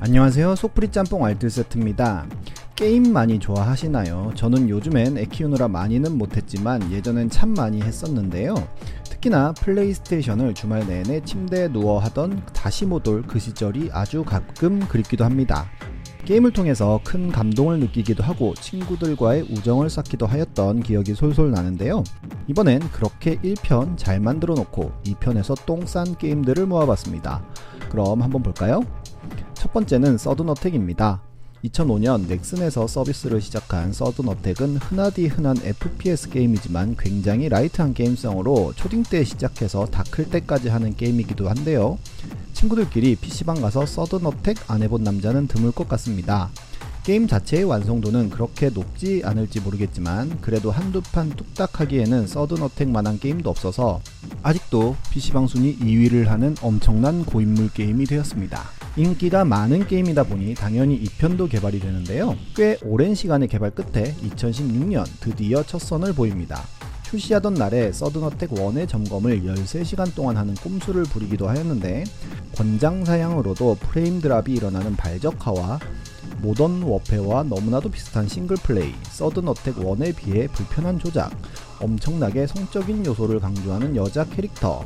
안녕하세요 속풀이 짬뽕 알뜰 세트입니다 게임 많이 좋아하시나요? 저는 요즘엔 애 키우느라 많이는 못했지만 예전엔 참 많이 했었는데요 특히나 플레이스테이션을 주말 내내 침대에 누워 하던 다시 못 올 그 시절이 아주 가끔 그립기도 합니다 게임을 통해서 큰 감동을 느끼기도 하고 친구들과의 우정을 쌓기도 하였던 기억이 솔솔 나는데요. 이번엔 그렇게 1편 잘 만들어 놓고 2편에서 똥 싼 게임들을 모아봤습니다. 그럼 한번 볼까요? 첫 번째는 서든어택입니다. 2005년 넥슨에서 서비스를 시작한 서든어택은 흔하디 흔한 FPS 게임이지만 굉장히 light한 게임성으로 초딩 때 시작해서 다 클 때까지 하는 게임이기도 한데요. 친구들끼리 PC방 가서 서든어택 안 해본 남자는 드물 것 같습니다. 게임 자체의 완성도는 그렇게 높지 않을지 모르겠지만 그래도 한두 판 뚝딱 하기에는 서든어택만한 게임도 없어서 아직도 PC방 순위 2위를 하는 엄청난 고인물 게임이 되었습니다. 인기가 많은 게임이다 보니 당연히 2편도 개발이 되는데요. 꽤 오랜 시간의 개발 끝에 2016년 드디어 첫 선을 보입니다. 출시하던 날에 서든어택 1의 점검을 13시간 동안 하는 꼼수를 부리기도 하였는데 권장 사양으로도 프레임 drop이 일어나는 발적화와 모던 워페와 너무나도 비슷한 싱글플레이, 서든어택 1에 비해 불편한 조작, 엄청나게 성적인 요소를 강조하는 여자 캐릭터,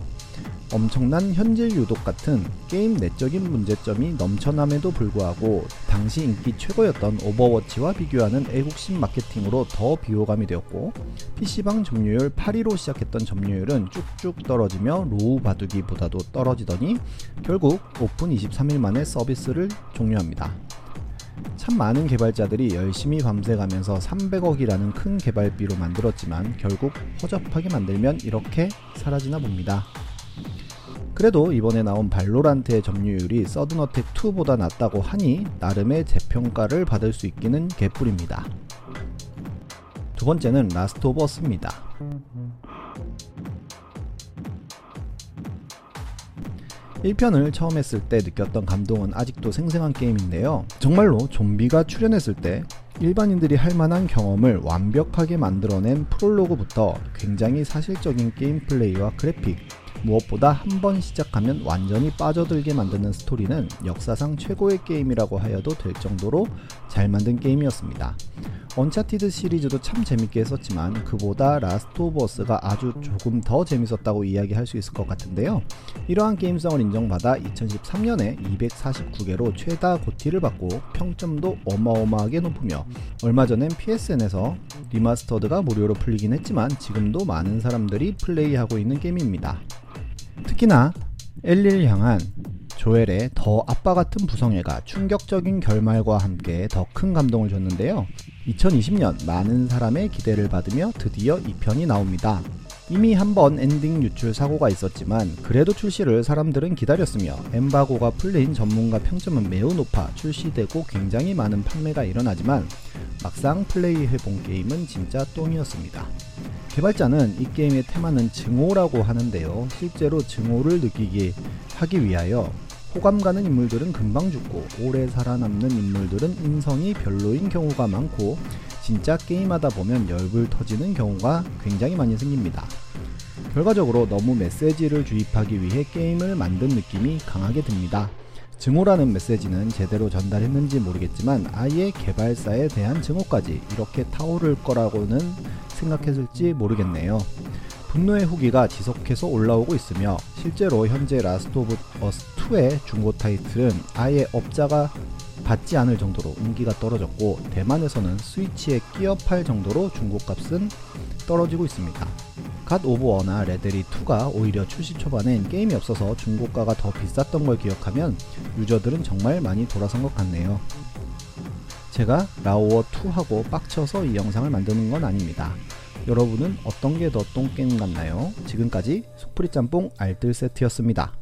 엄청난 현질 유도 같은 게임 내적인 문제점이 넘쳐남에도 불구하고 당시 인기 최고였던 오버워치와 비교하는 애국심 마케팅으로 더 비호감이 되었고 PC방 점유율 8위로 시작했던 점유율은 쭉쭉 떨어지며 로우 바둑이보다도 떨어지더니 결국 오픈 23일 만에 서비스를 종료합니다. 참 많은 개발자들이 열심히 밤새가면서 300억이라는 큰 개발비로 만들었지만 결국 허접하게 만들면 이렇게 사라지나 봅니다. 그래도 이번에 나온 발로란트의 점유율이 서든어택 2보다 낮다고 하니 나름의 재평가를 받을 수 있기는 개뿔입니다. 두 번째는 라스트 오브 어스입니다. 1편을 처음 했을 때 느꼈던 감동은 아직도 생생한 게임인데요. 정말로 좀비가 출현했을 때 일반인들이 할 만한 경험을 완벽하게 만들어낸 프롤로그부터 굉장히 사실적인 게임 플레이와 그래픽, 무엇보다 한 번 시작하면 완전히 빠져들게 만드는 스토리는 역사상 최고의 게임이라고 하여도 될 정도로 잘 만든 게임이었습니다. 언차티드 시리즈도 참 재밌게 했었지만 그보다 라스트 오브 어스가 아주 조금 더 재밌었다고 이야기할 수 있을 것 같은데요. 이러한 게임성을 인정받아 2013년에 249개로 최다 GOTY를 받고 평점도 어마어마하게 높으며 얼마 전엔 PSN에서 remastered가 무료로 풀리긴 했지만 지금도 많은 사람들이 플레이하고 있는 게임입니다. 특히나 엘리를 향한 조엘의 더 아빠 같은 부성애가 충격적인 결말과 함께 더 큰 감동을 줬는데요. 2020년 많은 사람의 기대를 받으며 드디어 2편이 나옵니다. 이미 한 번 엔딩 유출 사고가 있었지만 그래도 출시를 사람들은 기다렸으며 엠바고가 풀린 전문가 평점은 매우 높아 출시되고 굉장히 많은 판매가 일어나지만 막상 플레이해본 게임은 진짜 똥이었습니다. 개발자는 이 게임의 테마는 증오라고 하는데요. 실제로 증오를 느끼게 하기 위하여 호감 가는 인물들은 금방 죽고 오래 살아남는 인물들은 인성이 별로인 경우가 많고 진짜 게임하다 보면 열불 터지는 경우가 굉장히 많이 생깁니다. 결과적으로 너무 메시지를 주입하기 위해 게임을 만든 느낌이 강하게 듭니다. 증오라는 메시지는 제대로 전달했는지 모르겠지만 아예 개발사에 대한 증오까지 이렇게 타오를 거라고는 생각했을지 모르겠네요. 분노의 후기가 지속해서 올라오고 있으며 실제로 현재 라스트 오브 어스 2의 중고 타이틀은 아예 업자가 받지 않을 정도로 인기가 떨어졌고 대만에서는 스위치에 끼어 팔 정도로 중고값은 떨어지고 있습니다. 갓 오브 워나 레데리 2가 오히려 출시 초반엔 게임이 없어서 중고가가 더 비쌌던 걸 기억하면 유저들은 정말 많이 돌아선 것 같네요. 제가 라오어 2하고 빡쳐서 이 영상을 만드는 건 아닙니다. 여러분은 어떤 게 더 똥게임 같나요? 지금까지 속풀이 짬뽕 알뜰 세트였습니다.